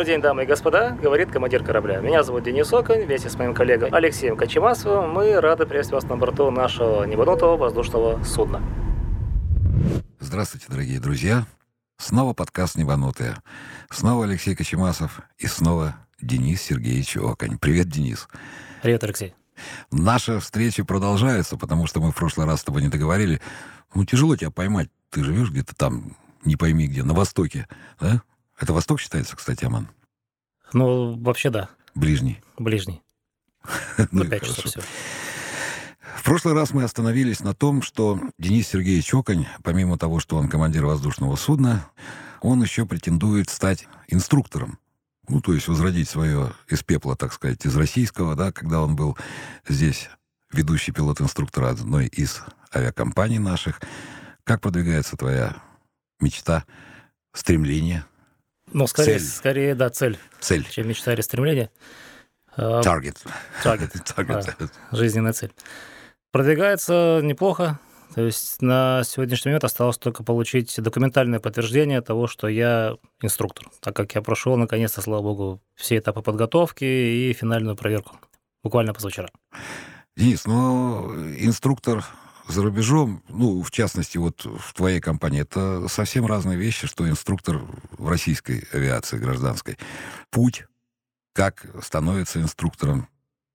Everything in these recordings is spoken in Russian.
Добрый день, дамы и господа, говорит командир корабля. Меня зовут Денис Оконь, вместе с моим коллегой Алексеем Кочемасовым мы рады приветствовать вас на борту нашего небанутого воздушного судна. Здравствуйте, дорогие друзья. Снова подкаст «Небанутые». Снова Алексей Кочемасов и снова Денис Сергеевич Оконь. Привет, Денис. Привет, Алексей. Наша встреча продолжается, потому что мы в прошлый раз с тобой не договорили. Ну, тяжело тебя поймать. Ты живешь где-то там, не пойми где, на Востоке, да? Это Восток считается, кстати, Аман? Ну, вообще да. Ближний. Ближний. Ну, На пять часов все. В прошлый раз мы остановились на том, что Денис Сергеевич Оконь, помимо того, что он командир воздушного судна, он еще претендует стать инструктором. Ну, то есть возродить свое из пепла, так сказать, из российского, да, когда он был здесь ведущий пилот-инструктор одной из авиакомпаний наших. Как продвигается твоя мечта, стремление, Ну, скорее, Цель. скорее, да, цель, цель, чем мечта или стремление. А, target? Таргет. Target. жизненная цель. Продвигается неплохо. То есть на сегодняшний момент осталось только получить документальное подтверждение того, что я инструктор, так как я прошел, наконец-то, слава богу, все этапы подготовки и финальную проверку. Буквально позавчера. Денис, ну, инструктор за рубежом, ну, в частности, вот в твоей компании, это совсем разные вещи, что инструктор в российской авиации гражданской. Путь, как становится инструктором,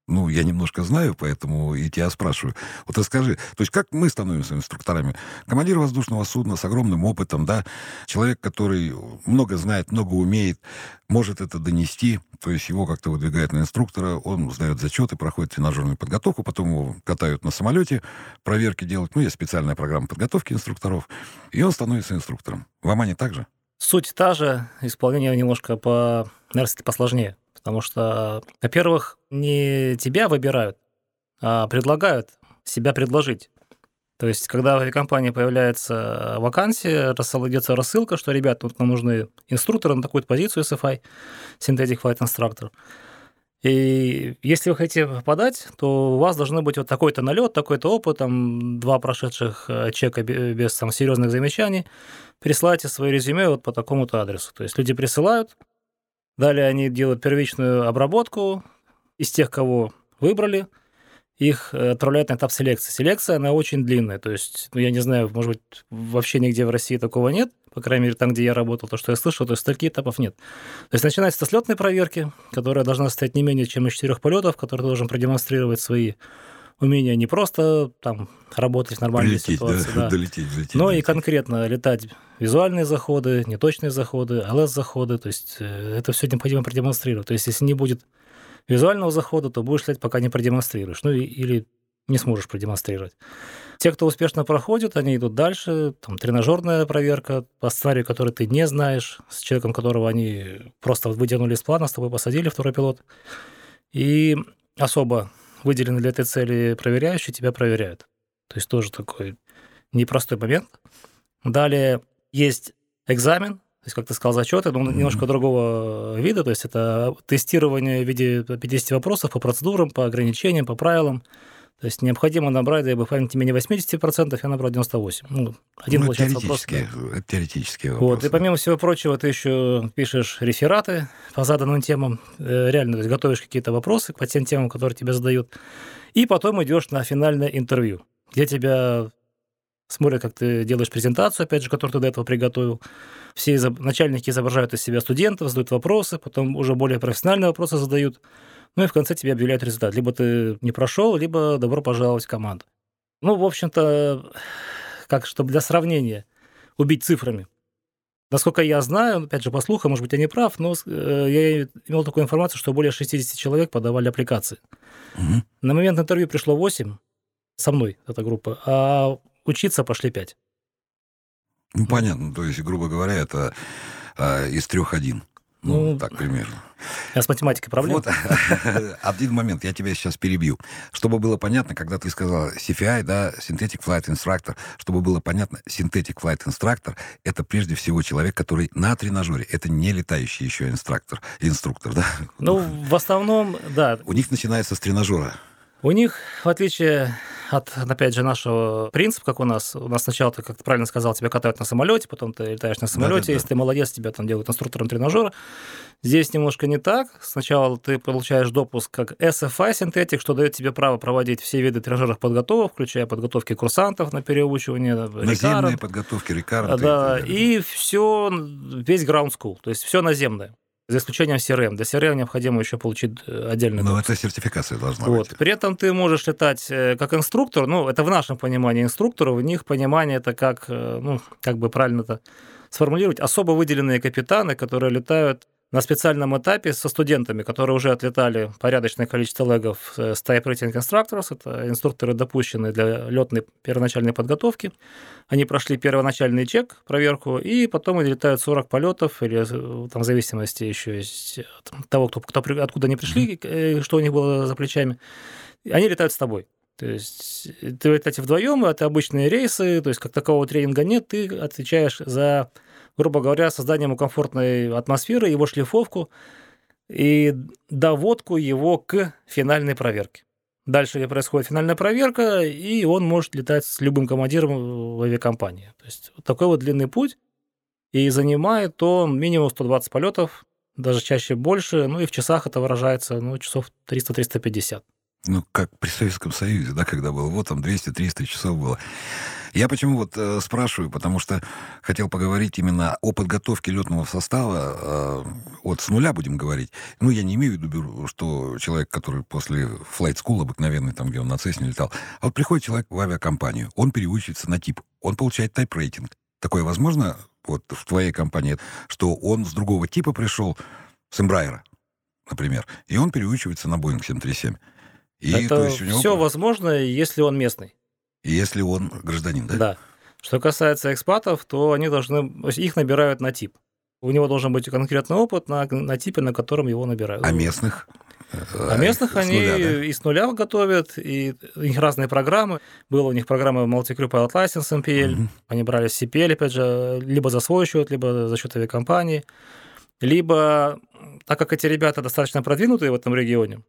ну, я немножко знаю, поэтому и тебя спрашиваю. Вот расскажи, то есть как мы становимся инструкторами? Командир воздушного судна с огромным опытом, да, человек, который много знает, много умеет, может это донести, то есть его как-то выдвигают на инструктора, он сдает зачеты, проходит тренажерную подготовку, потом его катают на самолете, проверки делают, ну, есть специальная программа подготовки инструкторов, и он становится инструктором. В Омане также? Суть та же, исполнение немножко по, наверное, посложнее. Потому что, во-первых, не тебя выбирают, а предлагают себя предложить. То есть, когда в авиакомпании появляется вакансия, рассыл- идется рассылка, что, ребят, вот нам нужны инструкторы на такую-то позицию SFI, Synthetic Flight Instructor. И если вы хотите подать, то у вас должны быть вот такой-то налет, такой-то опыт, там, два прошедших э, чека бе- без там, серьезных замечаний. Присылайте свое резюме вот по такому-то адресу. То есть люди присылают, далее они делают первичную обработку из тех, кого выбрали, их э, отправляют на этап селекции. Селекция, она очень длинная, то есть, ну, я не знаю, может быть, вообще нигде в России такого нет, по крайней мере, там, где я работал, то, что я слышал, то есть таких этапов нет. То есть начинается с летной проверки, которая должна состоять не менее чем из четырех полетов, которые ты должен продемонстрировать свои умения не просто там работать в нормальной Прилететь, ситуации, да? да, Долететь, взлететь. но и долететь. конкретно летать визуальные заходы, неточные заходы, ЛС-заходы, то есть э, это все необходимо продемонстрировать. То есть если не будет визуального захода, то будешь летать, пока не продемонстрируешь, ну и- или не сможешь продемонстрировать. Те, кто успешно проходит, они идут дальше, там тренажерная проверка по сценарию, который ты не знаешь, с человеком, которого они просто вытянули из плана, с тобой посадили, второй пилот, и особо выделенный для этой цели проверяющий тебя проверяют. То есть тоже такой непростой момент. Далее есть экзамен, то есть, как ты сказал, зачеты, но Мгм. немножко другого вида, то есть это тестирование в виде 50 вопросов по процедурам, по ограничениям, по правилам. То есть необходимо набрать, дай бы памяти, менее 80%, я набрал 98%. Ну, один, Ну, получается, вопрос. теоретические, это теоретические Вот, вопросы. и помимо всего прочего, ты еще пишешь рефераты по заданным темам, э, реально, то есть готовишь какие-то вопросы по тем темам, которые тебе задают, и потом идешь на финальное интервью, где тебя смотрят, как ты делаешь презентацию, опять же, которую ты до этого приготовил. Все изоб- начальники изображают из себя студентов, задают вопросы, потом уже более профессиональные вопросы задают, ну и в конце тебе объявляют результат. Либо ты не прошел, либо добро пожаловать в команду. Ну, в общем-то, как, чтобы для сравнения, убить цифрами. Насколько я знаю, опять же, по слухам, может быть, я не прав, но э, я имел такую информацию, что более 60 человек подавали аппликации. Мгм. На момент интервью пришло 8, со мной эта группа, а учиться пошли 5. Ну, понятно. То есть, грубо говоря, это а, из трех один. Ну, Ну, так примерно. А с математикой проблем? Вот один момент, я тебя сейчас перебью. Чтобы было понятно, когда ты сказал CFI, да, Synthetic Flight Instructor, чтобы было понятно, Synthetic Flight Instructor — это прежде всего человек, который на тренажере. Это не летающий еще инструктор, инструктор, да? Ну, в основном, да, У них начинается с тренажера. У них, в отличие от, опять же, нашего принципа, как у нас. У нас сначала, ты, как ты правильно сказал, тебя катают на самолете, потом ты летаешь на самолете. Да, да, Если да. ты молодец, тебя там делают инструктором тренажера. Здесь немножко не так. Сначала ты получаешь допуск как SFI синтетик, что дает тебе право проводить все виды тренажерных подготовок, включая подготовки курсантов на переучивание. Наземные подготовки, рекард. Да, и, и все, весь ground school, то есть все наземное за исключением CRM. Для CRM необходимо еще получить э, отдельный Но это сертификация должна вот. быть. При этом ты можешь летать э, как инструктор, ну, это в нашем понимании инструктора, в них понимание это как, э, ну, как бы правильно это сформулировать, особо выделенные капитаны, которые летают на специальном этапе со студентами, которые уже отлетали порядочное количество легов с Type Rating Instructors, это инструкторы, допущенные для летной первоначальной подготовки. Они прошли первоначальный чек, проверку, и потом они летают 40 полетов, или там, в зависимости еще от того, кто, кто, откуда они пришли, mm-hmm. что у них было за плечами. Они летают с тобой. То есть ты летаете вдвоем, это обычные рейсы, то есть как такового тренинга нет, ты отвечаешь за грубо говоря, создание ему комфортной атмосферы, его шлифовку и доводку его к финальной проверке. Дальше происходит финальная проверка, и он может летать с любым командиром в авиакомпании. То есть вот такой вот длинный путь. И занимает он минимум 120 полетов, даже чаще больше. Ну и в часах это выражается, ну, часов 300-350. Ну, как при Советском Союзе, да, когда было, вот там 200-300 часов было. Я почему вот э, спрашиваю, потому что хотел поговорить именно о подготовке летного состава. Э, вот с нуля будем говорить. Ну, я не имею в виду, что человек, который после flight school обыкновенный, там, где он на Цесне летал, а вот приходит человек в авиакомпанию, он переучивается на тип, он получает тайп-рейтинг. Такое возможно вот в твоей компании, что он с другого типа пришел, с Эмбрайера, например, и он переучивается на Boeing 737. И, Это него... все возможно, если он местный. Если он гражданин, да? Да. Что касается экспатов, то они должны, их набирают на тип. У него должен быть конкретный опыт на, на типе, на котором его набирают. А местных? А местных они нуля, да? и с нуля готовят, и у них разные программы. Была у них программа Multicrew Pilot License MPL, угу. они брали CPL, опять же, либо за свой счет, либо за счет авиакомпании. Либо, так как эти ребята достаточно продвинутые в этом регионе,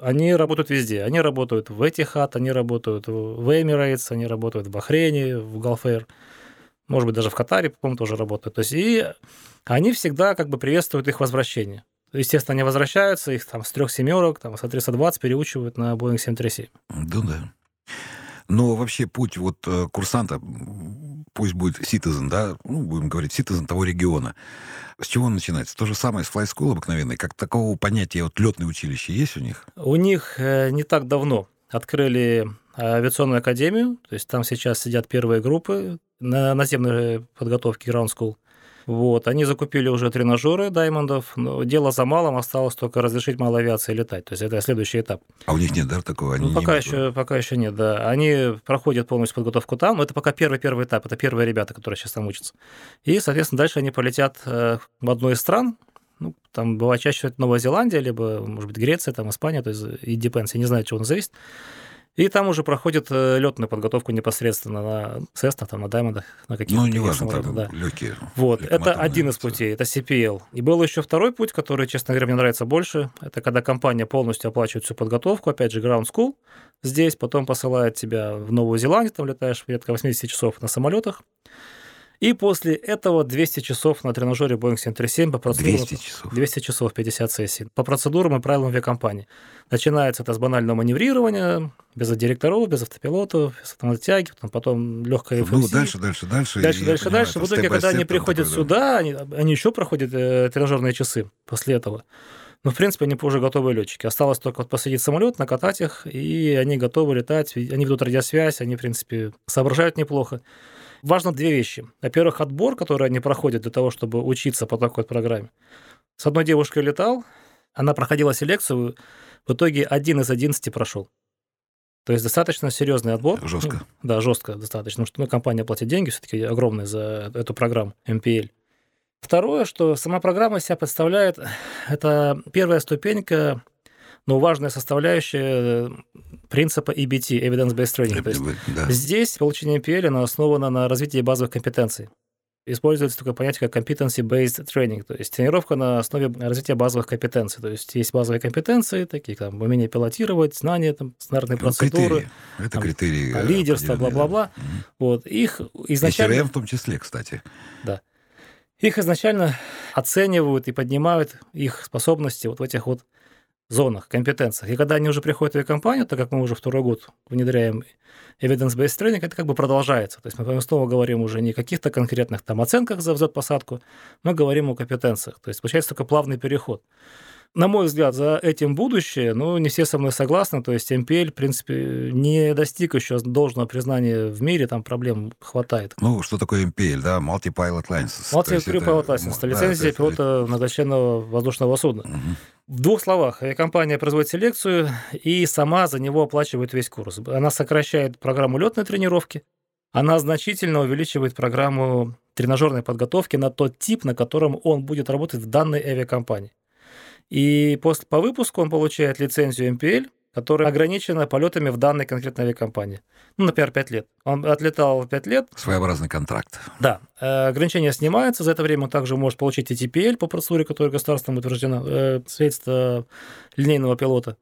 они работают везде. Они работают в Etihad, они работают в Emirates, они работают в Бахрейне, в Галфейр. Может быть, даже в Катаре, по-моему, тоже работают. То есть, и они всегда как бы приветствуют их возвращение. Естественно, они возвращаются, их там с трех семерок, там, с А320 переучивают на Boeing 737. Да, да. Но вообще путь вот э, курсанта, пусть будет citizen, да, ну, будем говорить, citizen того региона, с чего он начинается? То же самое с Fly School обыкновенной? Как такого понятия вот летное училище есть у них? У них э, не так давно открыли авиационную академию, то есть там сейчас сидят первые группы на наземной подготовке Ground School. Вот, они закупили уже тренажеры Даймондов, но дело за малым, осталось только разрешить малой авиации летать. То есть это следующий этап. А у них нет, да, такого? Они ну, пока, еще, пока еще нет, да. Они проходят полностью подготовку там, но это пока первый-первый этап, это первые ребята, которые сейчас там учатся. И, соответственно, дальше они полетят э, в одну из стран, ну, там бывает чаще это Новая Зеландия, либо, может быть, Греция, там Испания, то есть и depends, я не знаю, от чего он зависит. И там уже проходит э, летную подготовку непосредственно на Cessna, там, на Diamond, на каких-то Ну, неважно, там да. легкие. Вот, это один из путей, это CPL. И был еще второй путь, который, честно говоря, мне нравится больше. Это когда компания полностью оплачивает всю подготовку, опять же, Ground School здесь, потом посылает тебя в Новую Зеландию, там летаешь порядка 80 часов на самолетах. И после этого 200 часов на тренажере Boeing 737 по процедурам... 200 часов? 200 часов, 50 сессий. По процедурам и правилам авиакомпании. Начинается это с банального маневрирования, без директоров, без автопилотов, без автоматотяги, потом, потом легкая FMC. Ну, дальше, дальше, дальше. Дальше, дальше, понимаю, дальше. В итоге, когда они приходят такой, сюда, да. они, они еще проходят э, тренажерные часы после этого. Но, в принципе, они уже готовые летчики. Осталось только вот посадить самолет, накатать их, и они готовы летать. Они ведут радиосвязь, они, в принципе, соображают неплохо важно две вещи. Во-первых, отбор, который они проходят для того, чтобы учиться по такой программе. С одной девушкой летал, она проходила селекцию, в итоге один из одиннадцати прошел. То есть достаточно серьезный отбор. Жестко. Ну, да, жестко достаточно, потому что ну, компания платит деньги все-таки огромные за эту программу MPL. Второе, что сама программа себя представляет, это первая ступенька но важная составляющая э, принципа EBT, Evidence-Based Training. То есть да. Здесь получение PL основано на развитии базовых компетенций. используется такое понятие, как competency-based training, то есть тренировка на основе развития базовых компетенций. То есть есть базовые компетенции, такие как умение пилотировать, знания, там, стандартные ну, процедуры. Критерии. Это там, критерии. Э, лидерство, бла-бла-бла. Угу. Вот. Их изначально... И CRM в том числе, кстати. Да. Их изначально оценивают и поднимают их способности вот в этих вот зонах, компетенциях. И когда они уже приходят в компанию, так как мы уже второй год внедряем evidence-based training, это как бы продолжается. То есть мы снова говорим уже не о каких-то конкретных там оценках за взлет-посадку, мы говорим о компетенциях. То есть получается такой плавный переход. На мой взгляд, за этим будущее, ну, не все со мной согласны, то есть MPL, в принципе, не достиг еще должного признания в мире, там проблем хватает. Ну, что такое MPL, да, Multi-Pilot License. Multi-Pilot License, это лицензия да, пилота многочленного воздушного судна. Угу. В двух словах, компания производит селекцию и сама за него оплачивает весь курс. Она сокращает программу летной тренировки, она значительно увеличивает программу тренажерной подготовки на тот тип, на котором он будет работать в данной авиакомпании. И после, по выпуску он получает лицензию MPL, которая ограничена полетами в данной конкретной авиакомпании. Ну, например, 5 лет. Он отлетал 5 лет. Своеобразный контракт. Да. Э, ограничения снимаются. За это время он также может получить TTPL по процедуре, которая государством утверждена, э, свидетельство линейного пилота.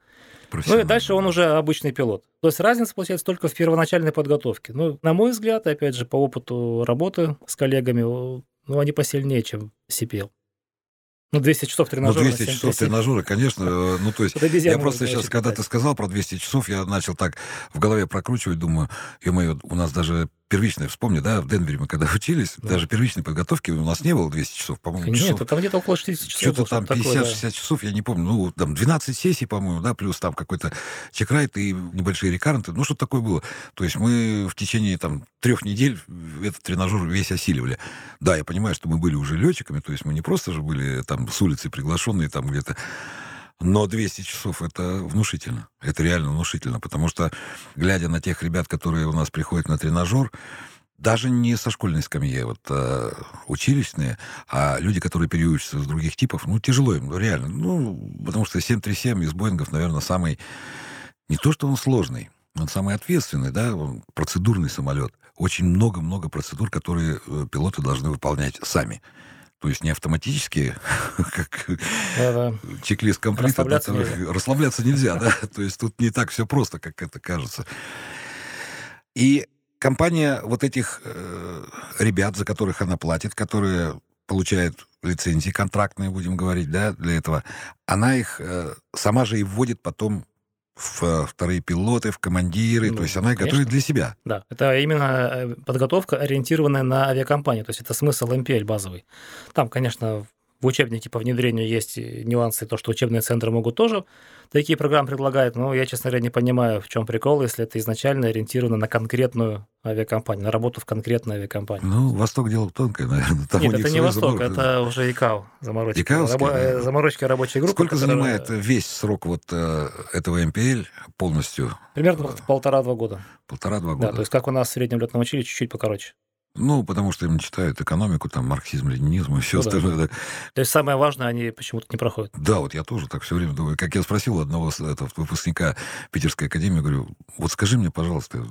Ну и дальше он уже обычный пилот. То есть разница получается только в первоначальной подготовке. Ну, на мой взгляд, опять же, по опыту работы с коллегами, ну, они посильнее, чем CPL. Ну, 200 часов тренажера. Ну, 200 часов тренажера, конечно. Э, ну, то есть, я просто сейчас, когда ты сказал про 200 часов, я начал так в голове прокручивать, думаю, ё у нас даже первичной, вспомни, да, в Денвере мы когда учились, да. даже первичной подготовки у нас не было 200 часов, по-моему. Нет, часов. там где-то около 60 часов. Что-то там 50-60 да. часов, я не помню, ну, там 12 сессий, по-моему, да, плюс там какой-то чекрайт и небольшие рекаренты, ну, что такое было. То есть мы в течение там трех недель этот тренажер весь осиливали. Да, я понимаю, что мы были уже летчиками, то есть мы не просто же были там с улицы приглашенные там где-то но 200 часов это внушительно. Это реально внушительно. Потому что, глядя на тех ребят, которые у нас приходят на тренажер, даже не со школьной скамьи, а вот э, училищные, а люди, которые переучатся с других типов, ну, тяжело им, ну, реально. Ну, потому что 737 из Боингов, наверное, самый... Не то, что он сложный, он самый ответственный, да, он процедурный самолет. Очень много-много процедур, которые э, пилоты должны выполнять сами. То есть не автоматически, как да, да. чек-лист комплита. Расслабляться, нельзя. расслабляться нельзя, да? То есть тут не так все просто, как это кажется. И компания вот этих э, ребят, за которых она платит, которые получают лицензии контрактные, будем говорить, да, для этого, она их э, сама же и вводит потом в вторые пилоты, в командиры, ну, то есть она конечно. готовит для себя. Да, это именно э, подготовка, ориентированная на авиакомпанию, то есть это смысл МПЛ базовый. Там, конечно, в учебнике по внедрению есть нюансы, то, что учебные центры могут тоже такие программы предлагать, но я, честно говоря, не понимаю, в чем прикол, если это изначально ориентировано на конкретную авиакомпанию, на работу в конкретной авиакомпании. Ну, Восток дело тонкое, наверное. Там Нет, это не Восток, это уже ИКАО, заморочки. ИКАОские, Рабо... да. Заморочки рабочей группы. Сколько которые... занимает весь срок вот э, этого МПЛ полностью? Примерно полтора-два года. Полтора-два года. Да, то есть как у нас в среднем летном училище, чуть-чуть покороче. Ну, потому что им читают экономику, там, марксизм, ленинизм и все ну, остальное. Да. То есть самое важное они почему-то не проходят. Да, вот я тоже так все время думаю. Как я спросил одного этого, выпускника Питерской академии, говорю, вот скажи мне, пожалуйста,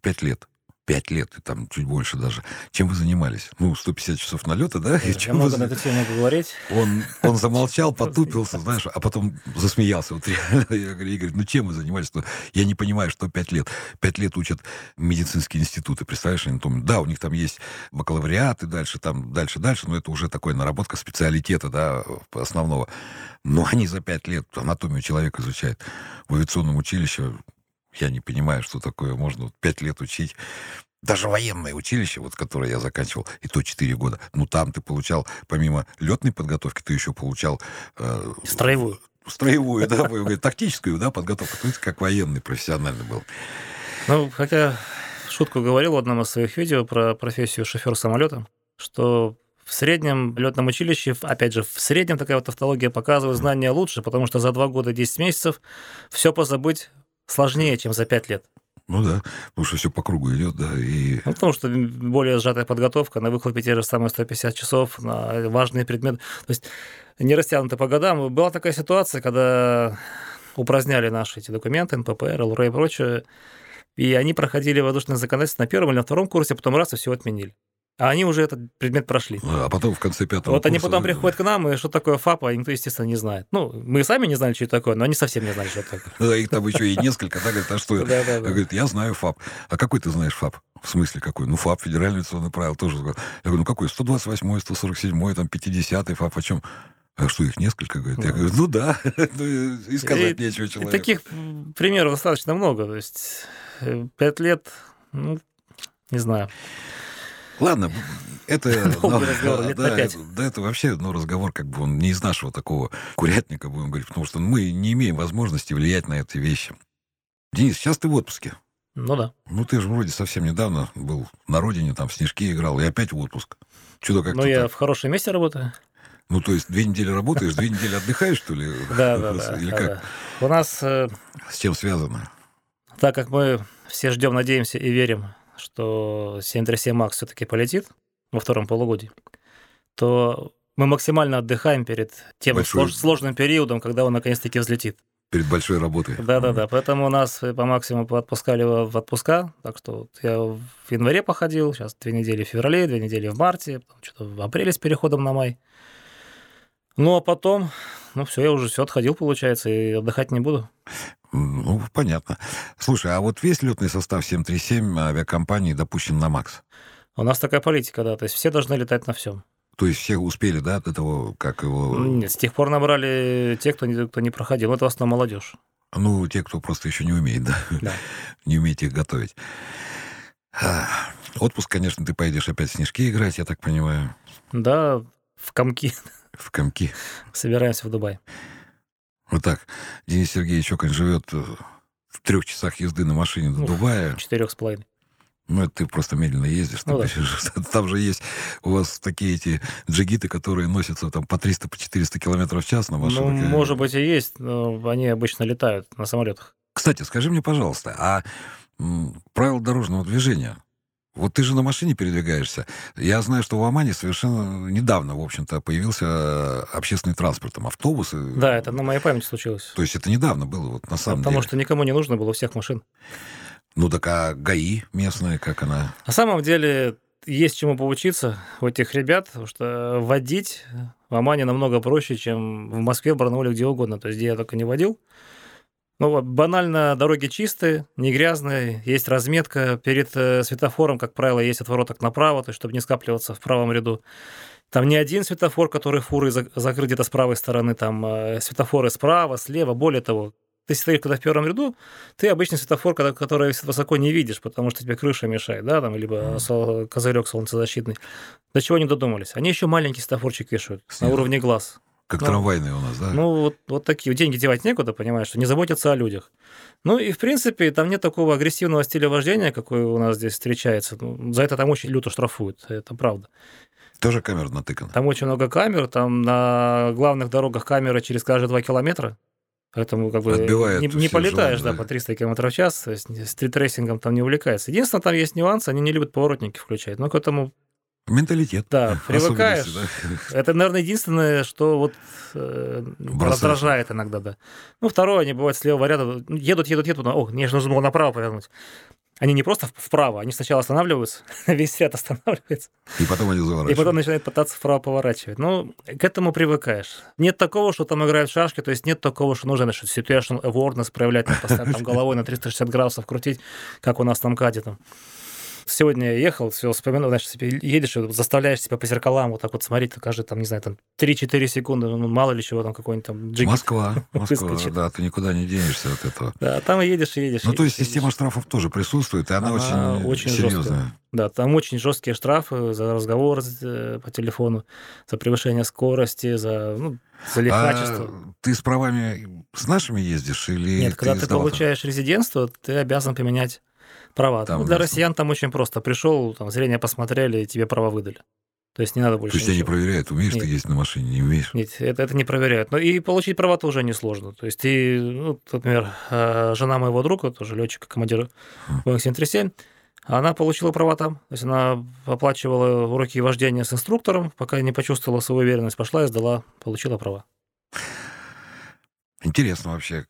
пять лет, пять лет, и там чуть больше даже. Чем вы занимались? Ну, 150 часов налета, да? И чем я много на эту тему говорить. Он, он замолчал, потупился, знаешь, а потом засмеялся. Вот реально, я говорю, Игорь, ну чем вы занимались? Ну, я не понимаю, что пять лет. Пять лет учат медицинские институты, представляешь? Они, там, да, у них там есть бакалавриат и дальше, там, дальше, дальше, но это уже такая наработка специалитета, да, основного. Но они за пять лет анатомию человека изучают. В авиационном училище я не понимаю, что такое можно пять лет учить. Даже военное училище, вот которое я заканчивал, и то четыре года. Ну, там ты получал, помимо летной подготовки, ты еще получал... Э, строевую. Строевую, да, тактическую, да, подготовку. То есть как военный профессиональный был. Ну, хотя шутку говорил в одном из своих видео про профессию шофер самолета, что в среднем летном училище, опять же, в среднем такая вот автология показывает знания лучше, потому что за два года 10 месяцев все позабыть сложнее, чем за пять лет. Ну да, потому что все по кругу идет, да. И... Ну, потому что более сжатая подготовка на выхлопе те же самые 150 часов на важные предметы. То есть не растянуто по годам. Была такая ситуация, когда упраздняли наши эти документы, НППР, ЛР и прочее, и они проходили воздушное законодательство на первом или на втором курсе, а потом раз и все отменили. А они уже этот предмет прошли. А потом в конце пятого Вот они курса- потом приходят к нам, и что такое ФАП, а никто, естественно, не знает. Ну, мы сами не знали, что это такое, но они совсем не знали, что это такое. Да, их там еще и несколько, да, говорят, а что это? Да, да, Я да. я знаю ФАП. А какой ты знаешь ФАП? В смысле какой? Ну, ФАП, федеральное авиационное правило, тоже. Я говорю, ну какой? 128 147 там 50 ФАП, о чем? А что, их несколько, говорит? Я Да. говорю, ну да, Ну, и сказать И- нечего И человеку. таких м, примеров достаточно много. То есть э, пять лет, ну, не знаю. Ладно, это... Ну, разговор, да, это- Да, это вообще, ну, разговор как бы он не из нашего такого курятника, будем говорить, потому что мы не имеем возможности влиять на эти вещи. Денис, сейчас ты в отпуске. Ну да. Ну, ты же вроде совсем недавно был на родине, там в снежки играл, и опять в отпуск. Чудо как-то Но я в хорошем месте работаю. Ну, то есть две недели работаешь, две недели отдыхаешь, что ли? Да, да, да. Или как? У нас, э, С чем связано? так как мы все ждем, надеемся и верим, что 737 МАКС все-таки полетит во втором полугодии, то мы максимально отдыхаем перед тем Большой- слож- сложным периодом, когда он наконец-таки взлетит. Перед большой работой. Да-да-да, поэтому нас по максимуму отпускали в отпуска, так что я в январе походил, сейчас две недели в феврале, две недели в марте, что-то в апреле с переходом на май. Ну, а потом, ну, все, я уже все отходил, получается, и отдыхать не буду. Ну, понятно. Слушай, а вот весь летный состав 737 авиакомпании допущен на МАКС? У нас такая политика, да, то есть все должны летать на всем. То есть все успели, да, до того, как его... Нет, с тех пор набрали те, кто не, кто не проходил. Это в основном молодежь. Ну, те, кто просто еще не умеет, да, Да. не умеет их готовить. А, Отпуск, конечно, ты поедешь опять в снежки играть, я так понимаю, Да, в комки в комки. собираемся в Дубай. Вот так. Денис Сергеевич Оконь живет э, в трех часах езды на машине до Дубая. Четырех с половиной. Ну, это ты просто медленно ездишь. Ну да. Там же есть у вас такие эти джигиты, которые носятся там по 300, по 400 километров в час на Ну, машинах. может быть, и есть, но они обычно летают на самолетах. Кстати, скажи мне, пожалуйста, а правила дорожного движения, вот ты же на машине передвигаешься. Я знаю, что в Омане совершенно недавно, в общем-то, появился э, общественный транспорт, там автобусы. Да, это на моей памяти случилось. То есть это недавно было, вот на самом Потому деле. что никому не нужно было у всех машин. Ну так а ГАИ местная, как она? На самом деле есть чему поучиться у этих ребят, потому что водить в Омане намного проще, чем в Москве, в Барнауле, где угодно. То есть, где я только не водил. Ну, банально, дороги чистые, не грязные, есть разметка. Перед э, светофором, как правило, есть отвороток направо, то есть, чтобы не скапливаться в правом ряду. Там не один светофор, который фуры за- закрыт где-то с правой стороны, там э, светофоры справа, слева. Более того, ты стоишь когда в первом ряду, ты обычный светофор, который висит высоко, не видишь, потому что тебе крыша мешает, да, там, либо сол- козырек солнцезащитный. До чего они додумались? Они еще маленький светофорчик вешают на Снизу. уровне глаз. Как Ну, трамвайные у нас, да? Ну, вот, вот такие. Деньги девать некуда, понимаешь, что не заботятся о людях. Ну, и, в принципе, там нет такого агрессивного стиля вождения, какой у нас здесь встречается. Ну, за это там очень люто штрафуют, это правда. Тоже камера натыкана. Там очень много камер, там на главных дорогах камеры через каждые два километра. Поэтому как бы Отбивает не, не полетаешь, желания, да, да. по 300 км в час, то есть стритрейсингом там не увлекается. Единственное, там есть нюансы, они не любят поворотники включать. Но к этому, Менталитет. да, привыкаешь. Да. Это, наверное, единственное, что вот э, Бросаешь. раздражает иногда, да. Ну, второе, они бывают с левого ряда, едут, едут, едут, о, мне же нужно было направо повернуть. Они не просто вправо, они сначала останавливаются, весь ряд останавливается, И потом они и заворачивают. потом начинают пытаться вправо поворачивать. Ну, к этому привыкаешь. Нет такого, что там играют в шашки, то есть нет такого, что нужно значит, situational awareness проявлять, там, постоянно там, головой на 360 градусов крутить, как у нас на МКАДе там. Сегодня я ехал, все вспоминал, значит, себе едешь, заставляешь себя по зеркалам вот так вот смотреть, каждый, там, не знаю, там 3-4 секунды, ну, мало ли чего там, какой-нибудь там джиг. Москва, Москва, да, ты никуда не денешься от этого. Да, там и едешь, и едешь. Ну, то есть едешь, система штрафов тоже присутствует, и она, Она очень, очень серьезная. жесткая. Да, там очень жесткие штрафы за разговор э, по телефону, за превышение скорости, за, ну, за лихачество. А ты с правами с нашими ездишь или Нет, когда ты там? получаешь резидентство, ты обязан поменять права. Там Ну, для россиян там очень просто. Пришел, там зрение посмотрели, и тебе права выдали. То есть не надо То больше есть тебя не ничего. проверяют, умеешь ты Нет. ездить на машине, не умеешь. Нет, это, это не проверяют. Но и получить права тоже несложно. То есть ты, ну, например, э, жена моего друга, тоже летчика, командира Boeing 737, она получила права там. То есть она оплачивала уроки вождения с инструктором, пока не почувствовала свою уверенность, пошла и сдала, получила права. Интересно вообще.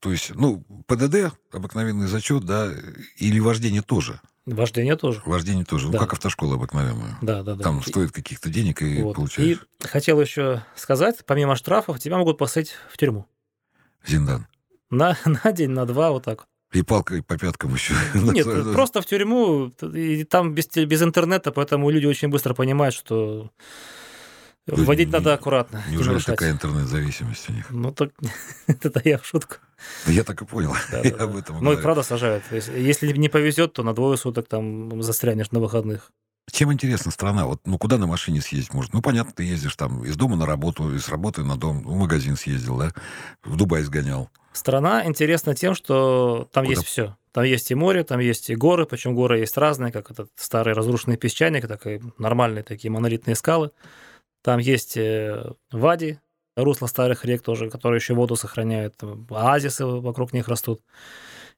То есть, ну, ПДД, обыкновенный зачет, да, или вождение тоже. Вождение тоже. Вождение тоже. Да. Ну, как автошкола обыкновенная. Да, да, да. Там И- стоит каких-то денег и вот. получаешь И хотел еще сказать, помимо штрафов, тебя могут посадить в тюрьму. зиндан. На, на день, на два, вот так. И палкой по пяткам еще. Нет, просто в тюрьму, и там без, без интернета, поэтому люди очень быстро понимают, что Вводить не- надо аккуратно. не Неужели нарушать. такая интернет-зависимость у них? Ну, так это я в шутку. Да я так и понял. Да, Я да, об этом Ну, и правда сажают. Если не повезет, то на двое суток там застрянешь на выходных. Чем интересна страна? Вот, ну, куда на машине съездить может? Ну, понятно, ты ездишь там из дома на работу, из работы на дом, в магазин съездил, да? В Дубай сгонял. Страна интересна тем, что там Куда? есть все. Там есть и море, там есть и горы, причем горы есть разные, как этот старый разрушенный песчаник, так и нормальные такие монолитные скалы. Там есть э, вади, русло старых рек тоже, которые еще воду сохраняют, оазисы вокруг них растут.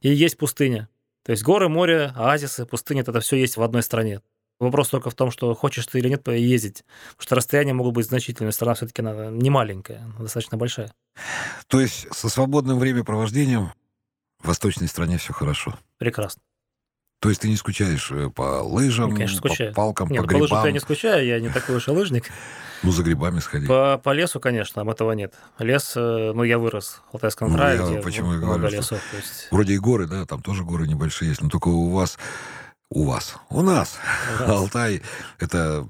И есть пустыня. То есть горы, море, оазисы, пустыня, это все есть в одной стране. Вопрос только в том, что хочешь ты или нет ездить. Потому что расстояния могут быть значительными. Страна все-таки не маленькая, она достаточно большая. То есть со свободным времяпровождением в восточной стране все хорошо. Прекрасно. То есть ты не скучаешь э, по лыжам, Ну, конечно, по скучаю. палкам, Нет, по по лыжам грибам? я не скучаю, я не такой уж и лыжник. Ну, за грибами сходи. По, по лесу, конечно, там этого нет. Лес, э, ну, я вырос в Алтайском Ну, крае, я где почему много говорю, что- лесов. То есть, Вроде и горы, да, там тоже горы небольшие есть, но только у вас... У вас. У нас. у нас Алтай — это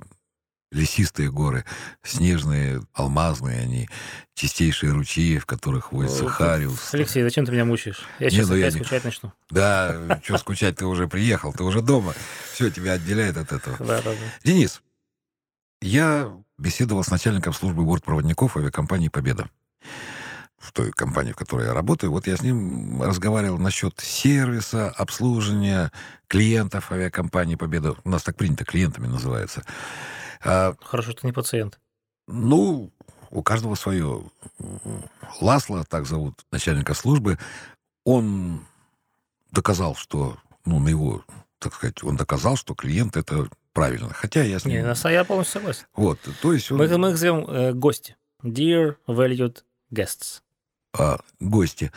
лесистые горы, снежные, алмазные они, чистейшие ручьи, в которых водится хариус. Алексей, зачем ты меня мучаешь? Я Не, сейчас ну я опять не- скучать начну. Да, что скучать, ты уже приехал, ты уже дома. Все тебя отделяет от этого. Да, да, да. Денис, я беседовал с начальником службы бортпроводников авиакомпании «Победа». В той компании, в которой я работаю. Вот я с ним разговаривал насчет сервиса, обслуживания клиентов авиакомпании «Победа». У нас так принято, клиентами называется. А, Хорошо, что не пациент. ну, у каждого свое. Ласло, так зовут начальника службы, он доказал, что, ну, на его, так сказать, он доказал, что клиент это правильно. Хотя я с Не, ним... на- я полностью согласен. Вот, то есть он... Мы, мы их зовем э, гости. Dear valued guests. а, гости.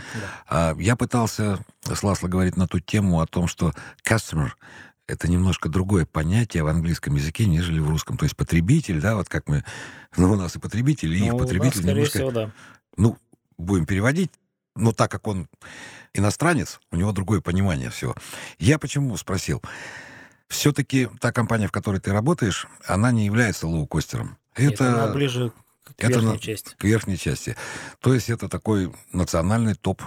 Да. А, я пытался с Ласло говорить на ту тему о том, что customer — это немножко другое понятие в английском языке, нежели в русском. То есть потребитель, да, вот как мы... Ну, у нас и потребитель, и их Ну, да, потребитель скорее немножко... всего, да. Ну, будем переводить, но так как он иностранец, у него другое понимание всего. Я почему спросил? Все-таки та компания, в которой ты работаешь, она не является лоукостером. Нет, Это она ближе к это верхней на- части. к верхней части. То есть это такой национальный топ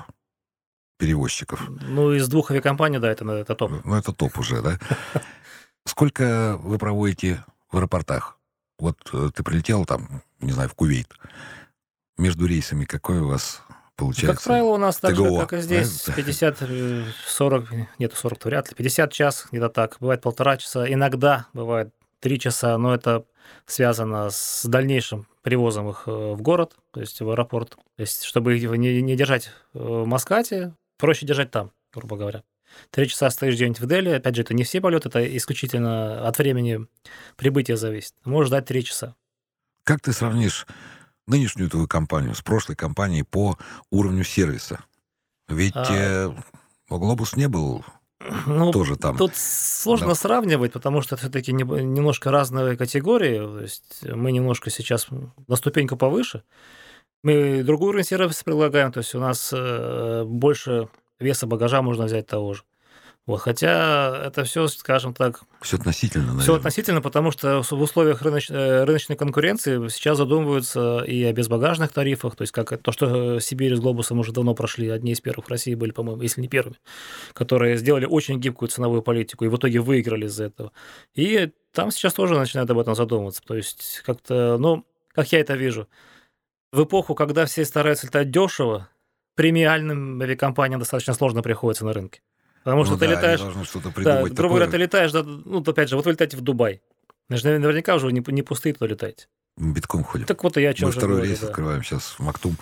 перевозчиков. Ну, из двух авиакомпаний, да, это, это топ. Ну, это топ уже, да? Сколько вы проводите в аэропортах? Вот э, ты прилетел там, не знаю, в Кувейт. Между рейсами какой у вас получается? Как правило, у нас так же, как и здесь, да? 50, э, 40, нет, 40 -то вряд ли, 50 час, где-то так. Бывает полтора часа, иногда бывает 3 часа, но это связано с дальнейшим привозом их э, в город, то есть в аэропорт. То есть, чтобы их не, не держать э, в Маскате, проще держать там, грубо говоря. Три часа стоишь где-нибудь в Дели, опять же, это не все полеты, это исключительно от времени прибытия зависит. Можешь ждать три часа. Как ты сравнишь нынешнюю твою компанию с прошлой компанией по уровню сервиса? Ведь А- э, Глобус не был Ну, тоже там. Тут сложно Да. сравнивать, потому что все-таки немножко разные категории. То есть мы немножко сейчас на ступеньку повыше. Мы другой уровень сервиса предлагаем, то есть у нас э, больше веса багажа можно взять того же. Вот, хотя это все, скажем так, Все относительно, наверное. все относительно, потому что в условиях рыноч- э, рыночной конкуренции сейчас задумываются и о безбагажных тарифах, то есть как то, что Сибирь с Глобусом уже давно прошли, одни из первых в России были, по-моему, если не первыми, которые сделали очень гибкую ценовую политику и в итоге выиграли из-за этого. И там сейчас тоже начинают об этом задумываться. То есть как-то, ну, как я это вижу, в эпоху, когда все стараются летать дешево, премиальным авиакомпаниям достаточно сложно приходится на рынке. Потому что Ну ты да, летаешь что-то да, придумать грубо говоря, ты летаешь, да, ну, опять же, вот вы летаете в Дубай. Же наверняка уже не, не пустые туда летаете. Битком ходим. Так вот и я о чем Мы второй говорю, рейс да. открываем сейчас в Мактум.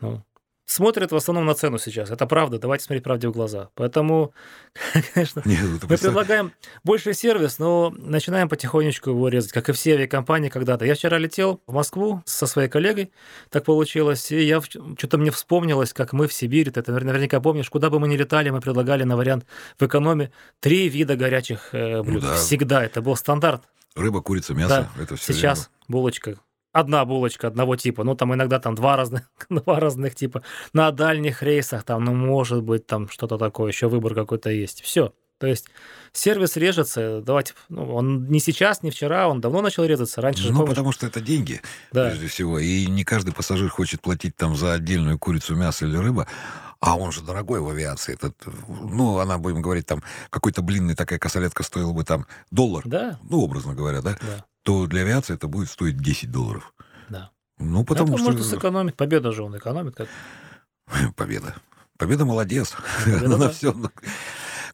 Ну, смотрят в основном на цену сейчас. Это правда, давайте смотреть правде в глаза. Поэтому, конечно, Нет, ну, мы представь, предлагаем больше сервис, но начинаем потихонечку его резать, как и все авиакомпании когда-то. Я вчера летел в Москву со своей коллегой, так получилось, и я что-то мне вспомнилось, как мы в Сибири, ты это наверняка помнишь, куда бы мы ни летали, мы предлагали на вариант в экономе три вида горячих э, блюд. да. Всегда это был стандарт. Рыба, курица, мясо. Это все Сейчас булочка одна булочка одного типа, ну там иногда там два разных, два разных типа. На дальних рейсах там, ну может быть там что-то такое, еще выбор какой-то есть. Все. То есть сервис режется, давайте, ну, он не сейчас, не вчера, он давно начал резаться. Раньше же, Ну, помнишь, потому что это деньги, да, прежде всего. И не каждый пассажир хочет платить там за отдельную курицу, мясо или рыба. А он же дорогой в авиации. Этот, ну, она, будем говорить, там, какой-то блинный такая косолетка стоила бы там доллар, да, ну, образно говоря, да, да, то для авиации это будет стоить 10 долларов. да. Ну, потому Это что... можно сэкономить. Победа же он экономит. Как... Победа. Победа молодец. Победа, Она да. всё-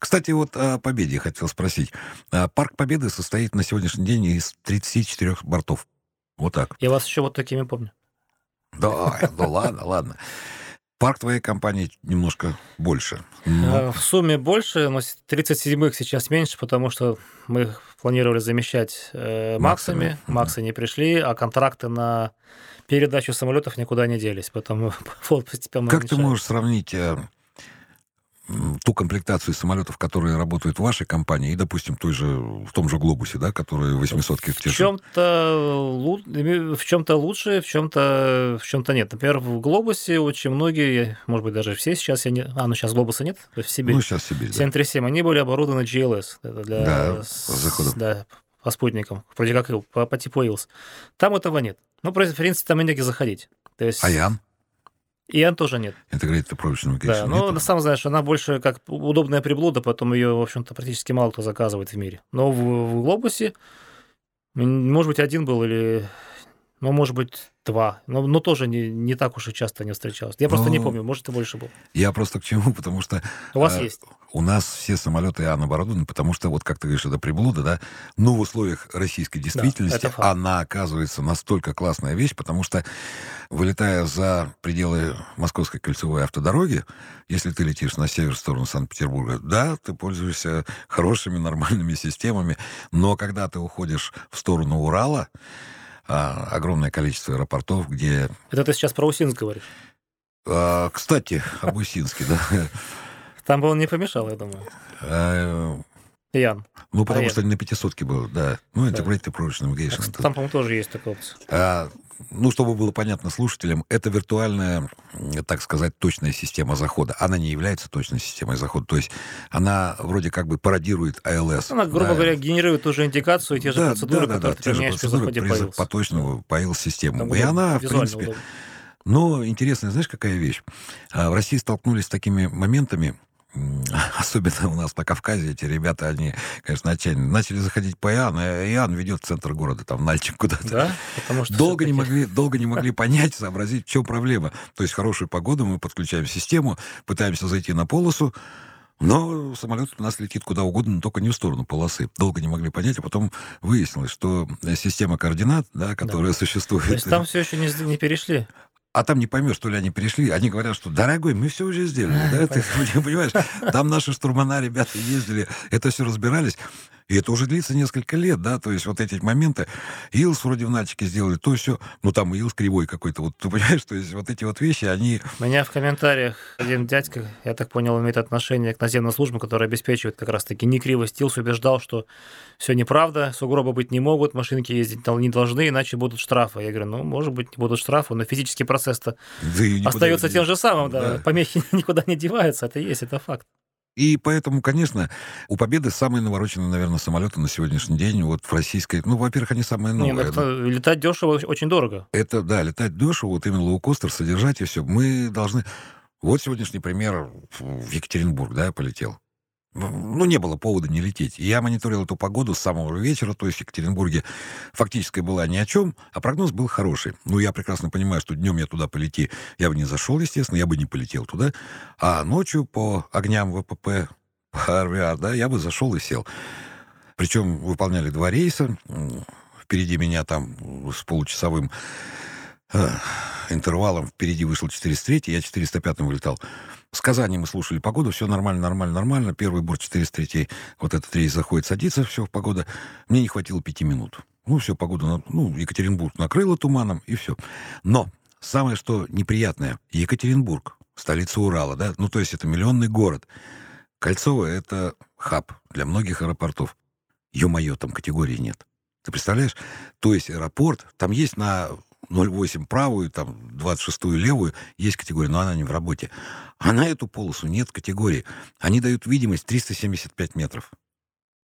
Кстати, вот о Победе хотел спросить. А, Парк Победы состоит на сегодняшний день из 34 бортов. Вот так. Я вас еще вот такими помню. Да, ну ладно, ладно. Парк твоей компании немножко больше. Но А, В сумме больше, но с 37-х сейчас меньше, потому что мы планировали замещать э, Максами. Максами. Максы не пришли, а контракты на передачу самолетов никуда не делись, поэтому флот постепенно как-то уменьшается. можешь сравнить э, ту комплектацию самолетов, которые работают в вашей компании, и, допустим, той же, в том же Глобусе, да, которые 800 В чем-то в чем-то лучше, в чем-то в чем-то нет. Например, в глобусе очень многие, может быть, даже все сейчас, я не... а, ну сейчас глобуса нет, в Сибири. Ну, сейчас Сибирь, да. 737, они были оборудованы GLS. Это для, Да, с-. Да, по спутникам, вроде как по, по типу Илс. Там этого нет. Ну, в принципе, там и негде заходить. То есть Аян, ИАН тоже нет. Integrated Approach Да, Navigation, но нету? сам знаешь, она больше как удобная приблуда, потом ее, в общем-то, практически мало кто заказывает в мире. Но в, в Глобусе, может быть, один был или, ну, может быть, два. Но, но тоже не, не так уж и часто не встречалось. Я просто не Ну, помню, может, и больше был. Я просто к чему, потому что У вас а, есть. у нас все самолеты АН оборудованы, потому что, вот как ты говоришь, это приблуда, да, но в условиях российской действительности факт. она оказывается настолько классная вещь, потому что, вылетая за пределы Московской кольцевой автодороги, если ты летишь на север в сторону Санкт-Петербурга, да, ты пользуешься хорошими, нормальными системами, но когда ты уходишь в сторону Урала, а, огромное количество аэропортов, где Это ты сейчас про Усинск говоришь. а, кстати, об Усинске, да. Там бы он не помешал, я думаю. А, Ян. Ну, потому Понятно. что они на пятисотке было, да. Ну, Да. Integrated Approach Navigation. Это- Там, по-моему, тоже есть такая опция. А, ну, чтобы было понятно слушателям, это виртуальная, так сказать, точная система захода. Она не является точной системой захода. То есть она вроде как бы пародирует ALS. Она, грубо да. говоря, генерирует ту же индикацию и те же Да, процедуры, да, да, которые да, ты те же применяешь при процедуры заходе при по за- Илс. по точному по ALS-систему. Там И она, в принципе... удобно. Но интересно, знаешь, какая вещь? А, В России столкнулись с такими моментами, особенно у нас на Кавказе, эти ребята, они, конечно, отчаянные. Начали заходить по Иоанн, а Иоанн ведет в центр города, там, Нальчик куда-то. Да, потому что Долго не, могли, долго не могли понять, сообразить, в чем проблема. То есть хорошую погоду мы подключаем систему, пытаемся зайти на полосу, но самолет у нас летит куда угодно, но только не в сторону полосы. Долго не могли понять, а потом выяснилось, что система координат, да, которая существует... То есть там все еще не, не перешли. А там не поймешь, то ли они перешли. Они говорят, что, дорогой, мы все уже сделали. Да, ты понимаешь, там наши штурмана, ребята, ездили, это все разбирались. И это уже длится несколько лет, да, то есть вот эти моменты. Илс вроде в Нальчике сделали, то все. Ну, там Илс кривой какой-то, вот ты понимаешь, то есть вот эти вот вещи, они... У меня в комментариях один дядька, я так понял, имеет отношение к наземной службе, которая обеспечивает как раз-таки некриво Стилс, убеждал, что все неправда, сугробы быть не могут, машинки ездить не должны, иначе будут штрафы. Я говорю, ну, может быть, не будут штрафы, но физический процесс-то да остается не тем же самым, да, Да. помехи никуда не деваются, это есть, это факт. И поэтому, конечно, у Победы самые навороченные, наверное, самолеты на сегодняшний день вот в российской... Ну, во-первых, они самые ну, новые. это летать дешево очень дорого. Это, да, летать дешево, вот именно лоукостер, содержать и все. Мы должны... Вот сегодняшний пример в Екатеринбург, да, полетел. Ну, не было повода не лететь. Я мониторил эту погоду с самого вечера, то есть в Екатеринбурге фактически была ни о чем, а прогноз был хороший. Ну, я прекрасно понимаю, что днем я туда полети, я бы не зашел, естественно, я бы не полетел туда. А ночью по огням ВПП, по РВА, да, я бы зашел и сел. Причем выполняли два рейса. Впереди меня там с получасовым интервалом впереди вышел 403, я 405 вылетал. С Казани мы слушали погоду, все нормально, нормально, нормально. Первый борт 403, вот этот рейс заходит, садится, все, погода. Мне не хватило пяти минут. Ну, все, погода, ну, Екатеринбург накрыло туманом, и все. Но самое, что неприятное, Екатеринбург, столица Урала, да, ну, то есть это миллионный город. Кольцово — это хаб для многих аэропортов. Ё-моё, там категории нет. Ты представляешь? То есть аэропорт, там есть на 0,8 правую, там 26-ю левую, есть категория, но она не в работе. А на эту полосу нет категории. Они дают видимость 375 метров.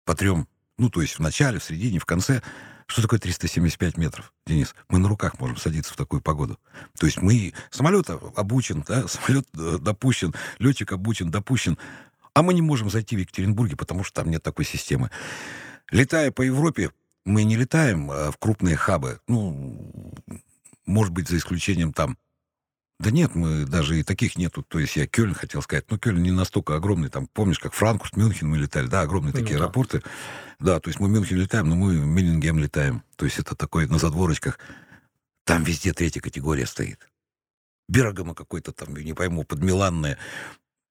По трем, ну, то есть в начале, в середине, в конце. Что такое 375 метров, Денис? Мы на руках можем садиться в такую погоду. То есть мы... Самолет обучен, да, самолет э, допущен, летчик обучен, допущен. А мы не можем зайти в Екатеринбурге, потому что там нет такой системы. Летая по Европе, мы не летаем э, в крупные хабы. Ну, может быть, за исключением там... Да нет, мы даже и таких нету. То есть я Кёльн хотел сказать, но Кёльн не настолько огромный. Там, помнишь, как Франкфурт, Мюнхен мы летали, да, огромные ну, такие да. аэропорты. Да, то есть мы в Мюнхен летаем, но мы в Миллингем летаем. То есть это такое на задворочках. Там везде третья категория стоит. Бергамо какой-то там, не пойму, под Миланное.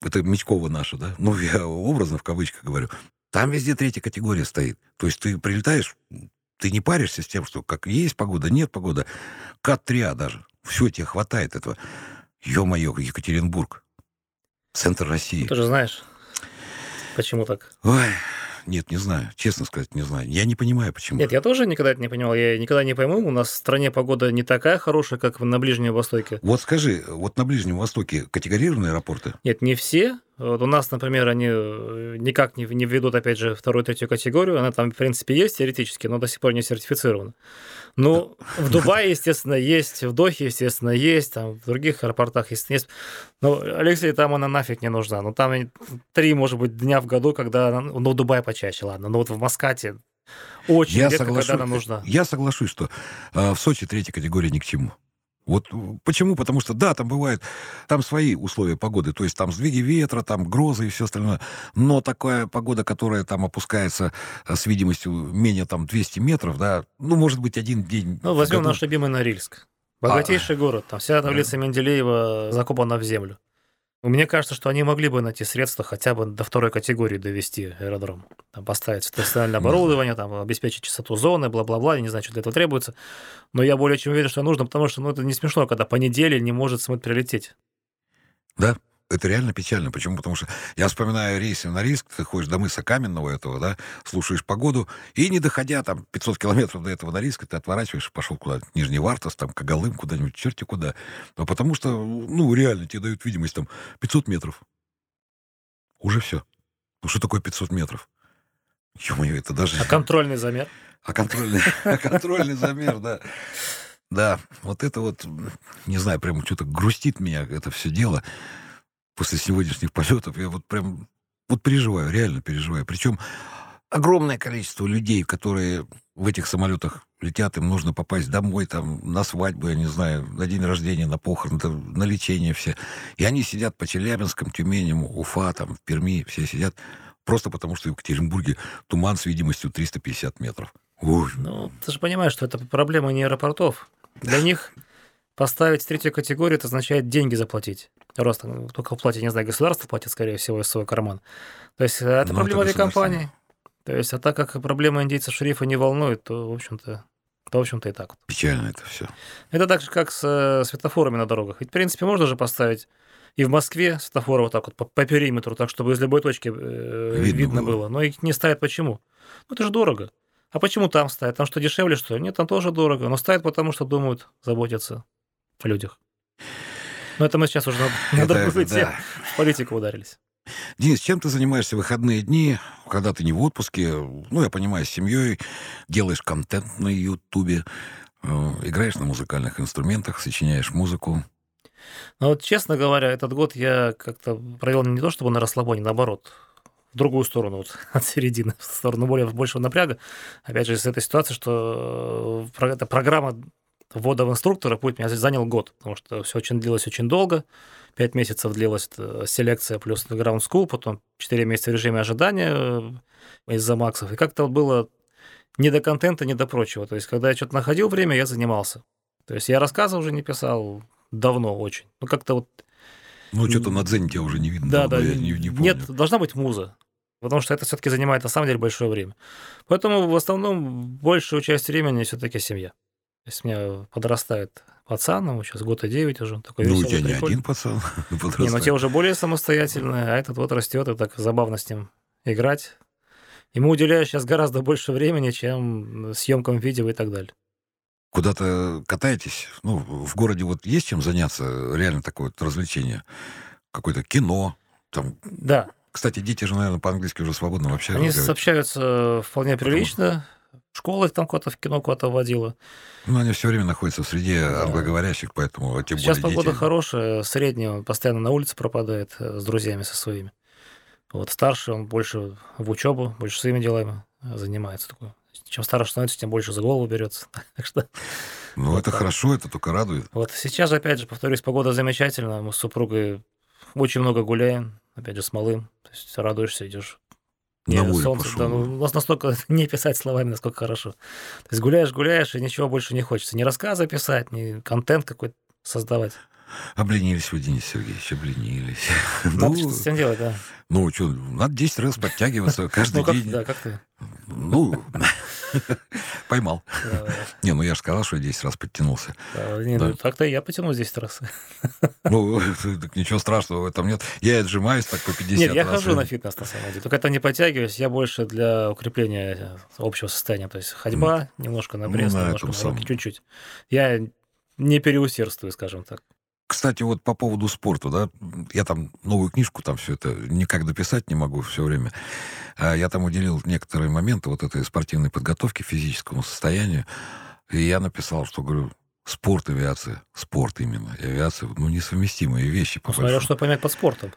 Это Мечкова наша, да? Ну, я образно в кавычках говорю. Там везде третья категория стоит. То есть ты прилетаешь, ты не паришься с тем, что как есть погода, нет погода. Кат-3А даже. Все, тебе хватает этого. Ё-моё, Екатеринбург. Центр России. Ты же знаешь, почему так. Ой, нет, не знаю. Честно сказать, не знаю. Я не понимаю, почему. Нет, я тоже никогда это не понимал. Я никогда не пойму. У нас в стране погода не такая хорошая, как на Ближнем Востоке. Вот скажи, вот на Ближнем Востоке категорированные аэропорты? Нет, не все. Вот у нас, например, они э, никак не, не введут, опять же, вторую, третью категорию. Она там, в принципе, есть теоретически, но до сих пор не сертифицирована. Ну, в Дубае, естественно, есть, в Дохе, естественно, есть, там, в других аэропортах, естественно, есть. Но, Алексей, там она нафиг не нужна. Ну, там три, может быть, дня в году, когда... Ну, в Дубае почаще, ладно. Но вот в Маскате очень я редко, соглашу, когда она нужна. Я соглашусь, что э, в Сочи третья категория ни к чему. Вот почему? Потому что, да, там бывают, там свои условия погоды, то есть там сдвиги ветра, там грозы и все остальное, но такая погода, которая там опускается э, с видимостью менее там 200 метров, да, ну, может быть, один день... Ну, возьмем году... наш любимый Норильск. Богатейший а, город, там вся таблица да. Менделеева закопана в землю. Мне кажется, что они могли бы найти средства хотя бы до второй категории довести аэродром. Там поставить специальное оборудование, там, обеспечить чистоту зоны, бла-бла-бла. Я не знаю, что для этого требуется. Но я более чем уверен, что нужно, потому что ну, это не смешно, когда по неделе не может самолет прилететь. Да, это реально печально. Почему? Потому что я вспоминаю рейсы на риск, ты ходишь до мыса Каменного этого, да, слушаешь погоду, и не доходя там 500 километров до этого на риск, ты отворачиваешь, пошел куда-то, Нижний Вартас, там, Кагалым, куда-нибудь, черти куда. А потому что, ну, реально тебе дают видимость там 500 метров. Уже все. Ну, что такое 500 метров? Ё-моё, это даже... А контрольный замер? А контрольный, а контрольный замер, да. Да, вот это вот, не знаю, прям что-то грустит меня это все дело после сегодняшних полетов. Я вот прям вот переживаю, реально переживаю. Причем огромное количество людей, которые в этих самолетах летят, им нужно попасть домой, там, на свадьбу, я не знаю, на день рождения, на похороны, на лечение все. И они сидят по Челябинском, Тюменям, Уфа, там, в Перми, все сидят просто потому, что в Екатеринбурге туман с видимостью 350 метров. Ой. Ну, ты же понимаешь, что это проблема не аэропортов. Для них поставить третью категорию, это означает деньги заплатить. Рост только платить, не знаю, государство платит, скорее всего, из своего кармана. То есть э, это Но проблема этой компании. То есть, а так как проблема индейцев шерифа не волнует, то, в общем-то, то, в общем-то, и так вот. Печально это все. Это так же, как с э, светофорами на дорогах. Ведь, в принципе, можно же поставить и в Москве светофоры вот так вот по, по периметру, так, чтобы из любой точки э, видно, видно было. было. Но их не ставят почему? Ну, это же дорого. А почему там ставят? Там что, дешевле, что ли? Нет, там тоже дорого. Но ставят потому, что думают, заботятся о людях. Но это мы сейчас уже на, на другую тему. В политику ударились. Денис, чем ты занимаешься в выходные дни, когда ты не в отпуске, ну, я понимаю, с семьей, делаешь контент на Ютубе, э, играешь на музыкальных инструментах, сочиняешь музыку? Ну, вот, честно говоря, этот год я как-то провел не то чтобы на расслабоне, наоборот, в другую сторону, вот, от середины, в сторону более, большего напряга. Опять же, из этой ситуации, что э, эта программа ввода в инструктора путь меня занял год, потому что все очень длилось очень долго. Пять месяцев длилась селекция плюс ground school, потом четыре месяца в режиме ожидания э, из-за максов. И как-то было не до контента, не до прочего. То есть, когда я что-то находил время, я занимался. То есть я рассказы уже не писал давно очень. Ну, как-то вот... Ну, что-то на дзене тебя уже не видно. Да, да. я не, не помню. Нет, должна быть муза. Потому что это все-таки занимает на самом деле большое время. Поэтому в основном большую часть времени все-таки семья. То есть у меня подрастает пацан, ему сейчас год и девять уже. он Такой Ну, у тебя не прикольный. один пацан Не, ну подрастает. те уже более самостоятельные, а этот вот растет, и так забавно с ним играть. Ему уделяю сейчас гораздо больше времени, чем съемкам видео и так далее. Куда-то катаетесь? Ну, в городе вот есть чем заняться? Реально такое вот развлечение? Какое-то кино? Там... Да, Кстати, дети же, наверное, по-английски уже свободно вообще они сообщаются вполне прилично. Школа их там куда-то в кино куда-то водила. Ну, они все время находятся в среде Да. англоговорящих, поэтому тем Сейчас более погода дети. хорошая, средний он постоянно на улице пропадает э, с друзьями со своими. Вот старший он больше в учебу, больше своими делами э, занимается. Такой. Чем старше становится, тем больше за голову берется. Так что Ну, Вот это так. хорошо, это только радует. вот сейчас опять же, повторюсь, погода замечательная. Мы с супругой очень много гуляем, опять же, с малым. То есть радуешься, идешь. На солнце, пошел. да, ну, у нас настолько не писать словами, насколько хорошо. То есть гуляешь, гуляешь, и ничего больше не хочется. Ни рассказы писать, ни контент какой-то создавать. Обленились вы, Денис Сергеевич, обленились. Надо Ну, что-то с этим делать, да. ну, что, надо 10 раз подтягиваться каждый Ну, как, день. да, как ты? Ну, поймал. Не, ну я же сказал, что я 10 раз подтянулся. ну, так-то я потянул 10 раз. Ну, так ничего страшного в этом нет. Я отжимаюсь так по 50 Нет, я хожу на фитнес, на самом деле. Только это не подтягиваюсь, я больше для укрепления общего состояния. То есть ходьба, немножко на пресс, немножко на руки, чуть-чуть. Я не переусердствую, скажем так. Кстати, вот по поводу спорта, да, я там новую книжку, там все это никак дописать не могу все время. А Я там уделил некоторые моменты вот этой спортивной подготовки, физическому состоянию. И я написал, что, говорю, спорт, авиация, спорт именно, и авиация, ну, несовместимые вещи. по смотря что понять под спортом.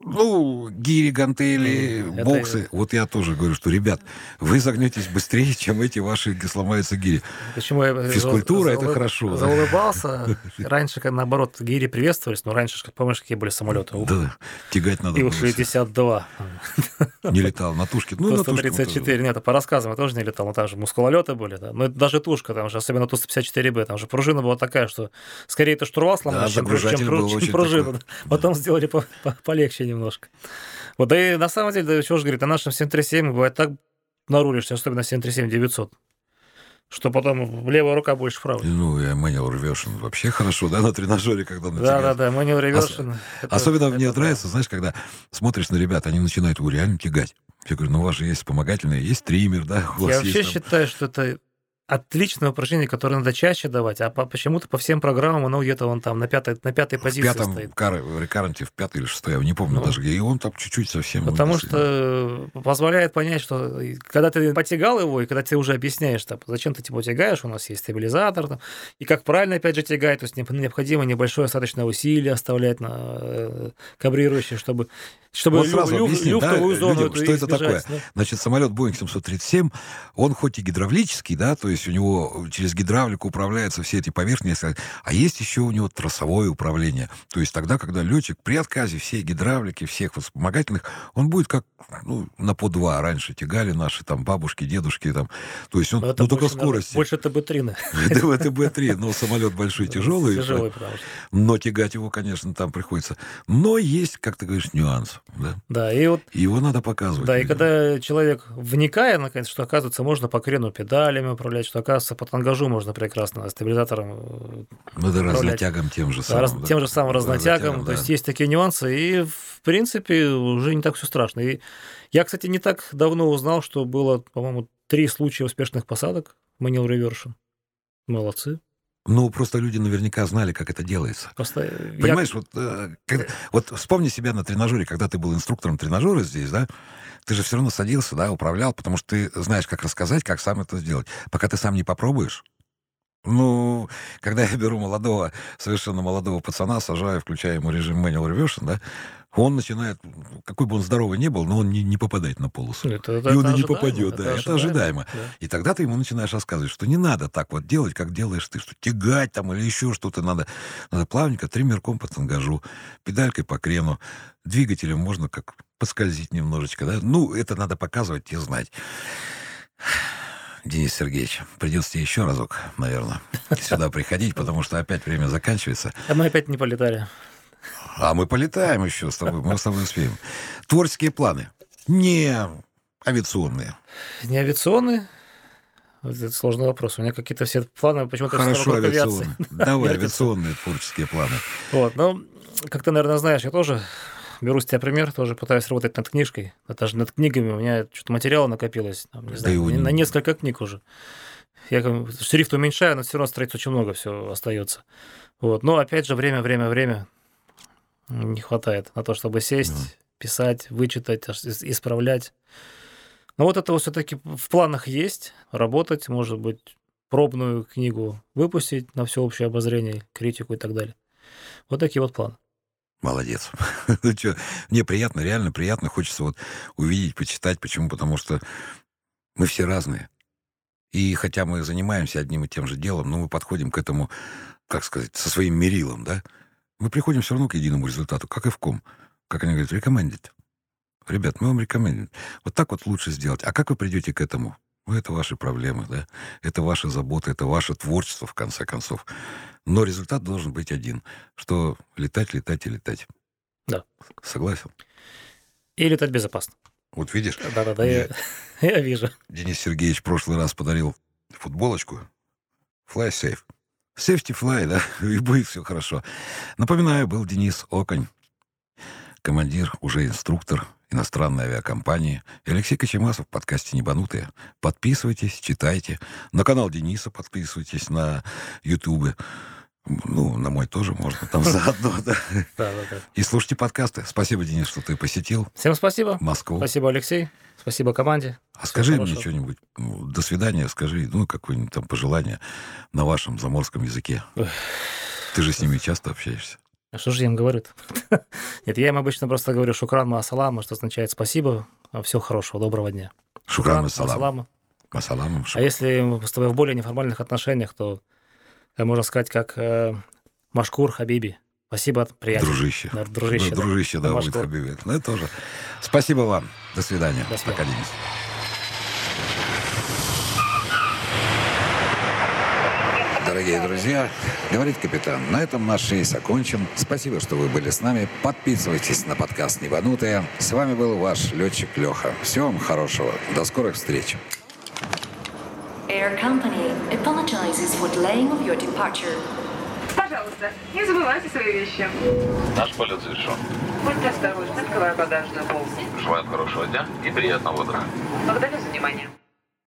Ну, гири, гантели, это- боксы. Вот я тоже говорю, что, ребят, вы загнетесь быстрее, чем эти ваши сломаются гири. Почему я э, Физкультура это хорошо. Заулыбался. Раньше, наоборот, гири приветствовались, но раньше, как помнишь, какие были самолеты? Да, тягать надо было. всё. Ил-62. Не летал на тушке. Ну, на тушке. вот, 134, нет, по рассказам я тоже не летал, но там же мускулолеты были, да. Но это даже тушка, там же, особенно Ту-154Б, там же пружина была такая, что скорее это штурвал сломать, чем, пру- загружатель чем, пру- был чем очень пружину. такой. Потом сделали по- по- полегче немножко. Вот, да и на самом деле, да, чего же говорит, на нашем 737 бывает так нарулишься, особенно 737-900, что потом левая рука больше правой. Ну, и manual reversion вообще хорошо, да, на тренажере, когда на Да, да, да, manual reversion. это- Особенно мне это нравится, знаешь, когда смотришь на ребят, они начинают его реально тягать. Я говорю, ну у вас же есть вспомогательные, есть триммер, да, у вас Я вообще там- считаю, что это отличное упражнение, которое надо чаще давать, а по- почему-то по всем программам оно где-то вон там на пятой, на пятой в позиции пятом стоит. кар- рекарренте, в пятой или шестой, я не помню Ну. даже, где, и он там чуть-чуть совсем... Потому что позволяет понять, что и когда ты потягал его, и когда ты уже объясняешь, там, зачем ты его тягаешь, у нас есть стабилизатор, там, и как правильно, опять же, тягать, то есть необ- необходимо небольшое остаточное усилие оставлять на э, чтобы, чтобы Вот лю- сразу лю- объяснить, да, люфтовую зону людям, что это избежать, такое. да. Значит, самолет Boeing 737, он хоть и гидравлический, да, то есть у него через гидравлику управляются все эти поверхности, а есть еще у него тросовое управление. То есть тогда, когда летчик при отказе всей гидравлики, всех вспомогательных, он будет как ну, на по два раньше тягали наши там бабушки, дедушки, там. То есть он, это ну, только больше, скорости. Больше ТБ-3. Это ТБ-3, но самолет большой, тяжелый. Тяжелый, потому что. Но тягать его, конечно, там приходится. Но есть, как ты говоришь, нюанс. Да? Да, и вот Его надо показывать. Да, и когда человек, вникая, наконец, что, оказывается, можно по крену педалями управлять, что, оказывается, по тангажу можно прекрасно стабилизатором, э, Ну, да, разнотягом тем же самым. раз- да. тем же самым разнотягом. Разнотягом, То есть есть такие нюансы, и, в принципе, уже не так все страшно. И я, кстати, не так давно узнал, что было, по-моему, три случая успешных посадок Manual Reversion. Молодцы. Ну, просто люди наверняка знали, как это делается. Просто я- Понимаешь, вот, э, когда- вот вспомни себя на тренажере, когда ты был инструктором тренажера здесь, да, ты же все равно садился, да, управлял, потому что ты знаешь, как рассказать, как сам это сделать. Пока ты сам не попробуешь. Ну, когда я беру молодого, совершенно молодого пацана, сажаю, включаю ему режим manual reversion, да, он начинает, какой бы он здоровый ни был, но он не, не попадает на полосу. Это- это- И он это и не ожидаемо, попадет, да, это ожидаемо. да. И тогда ты ему начинаешь рассказывать, что не надо так вот делать, как делаешь ты, что тягать там или еще что-то надо. Надо плавненько, триммерком по тангажу, педалькой по крену, двигателем можно как поскользить немножечко, да. Ну, это надо показывать и знать. Денис Сергеевич, придется тебе еще разок, наверное, сюда приходить, потому что опять время заканчивается. А мы опять не полетали. А мы полетаем еще с тобой, мы с тобой успеем. Творческие планы. Не авиационные. Не авиационные? Это сложный вопрос. У меня какие-то все планы почему-то Хорошо, авиации. авиационные. Давай, авиационные творческие планы. Вот, ну, как ты, наверное, знаешь, я тоже беру с тебя пример, тоже пытаюсь работать над книжкой. Даже над книгами у меня что-то материала накопилось, там, не Да знаю, не- на несколько книг уже. Я как шрифт уменьшаю, но все равно страниц очень много все остается. Вот. Но опять же, время, время, время не хватает на то, чтобы сесть, Мгм. писать, вычитать, исправлять. Но вот это все-таки в планах есть. Работать, может быть, пробную книгу выпустить на всеобщее обозрение, критику и так далее. Вот такие вот планы. Молодец. Ну Мне приятно, реально приятно. Хочется вот увидеть, почитать. Почему? Потому что мы все разные. И хотя мы занимаемся одним и тем же делом, но мы подходим к этому, как сказать, со своим мерилом, да? Мы приходим все равно к единому результату, как и в ком. Как они говорят, recommended. Ребят, мы вам рекомендуем. Вот так вот лучше сделать. А как вы придете к этому? Ну, это ваши проблемы, да? Это ваша забота, это ваше творчество, в конце концов. Но результат должен быть один, что летать, летать и летать. Да. Согласен? И летать безопасно. Вот видишь, Да-да-да, я, я вижу. Денис Сергеевич в прошлый раз подарил футболочку. Fly safe. Safety fly, да, и будет все хорошо. Напоминаю, был Денис Оконь, командир, уже инструктор иностранной авиакомпании. И Алексей Кочемасов в подкасте «Небанутые». Подписывайтесь, читайте. На канал Дениса подписывайтесь, на Ютубе. Ну, на мой тоже можно, там заодно, да. И слушайте подкасты. Спасибо, Денис, что ты посетил Всем спасибо. Москву. Спасибо, Алексей. Спасибо команде. А Всего скажи мне хорошего. что-нибудь. ну, До свидания, скажи, ну, какое-нибудь там пожелание на вашем заморском языке. Ты же с ними часто общаешься. А что же я им говорю Нет, я им обычно просто говорю шукран маасалама, что означает спасибо. Всего хорошего, доброго дня. Шукран Масалам. маасалама. Масаламом. А если мы с тобой в более неформальных отношениях, то э, можно сказать, как э, Машкур Хабиби. Спасибо, приятель. Дружище. Да, дружище, Да, да. дружище, да, будет Машкур. Хабиби. Ну, это тоже. Спасибо вам. До свидания. До свидания. Пока, Денис. Дорогие друзья, говорит капитан, на этом наш рейс окончен. Спасибо, что вы были с нами. Подписывайтесь на подкаст «Небанутые». С вами был ваш летчик Леха. Всего вам хорошего. До скорых встреч. Air Company apologizes for delaying of your departure. Пожалуйста, не забывайте свои вещи. Наш полет завершен. Будьте осторожны, открывая багажную полку. Желаем хорошего дня и приятного утра. Благодарю за внимание.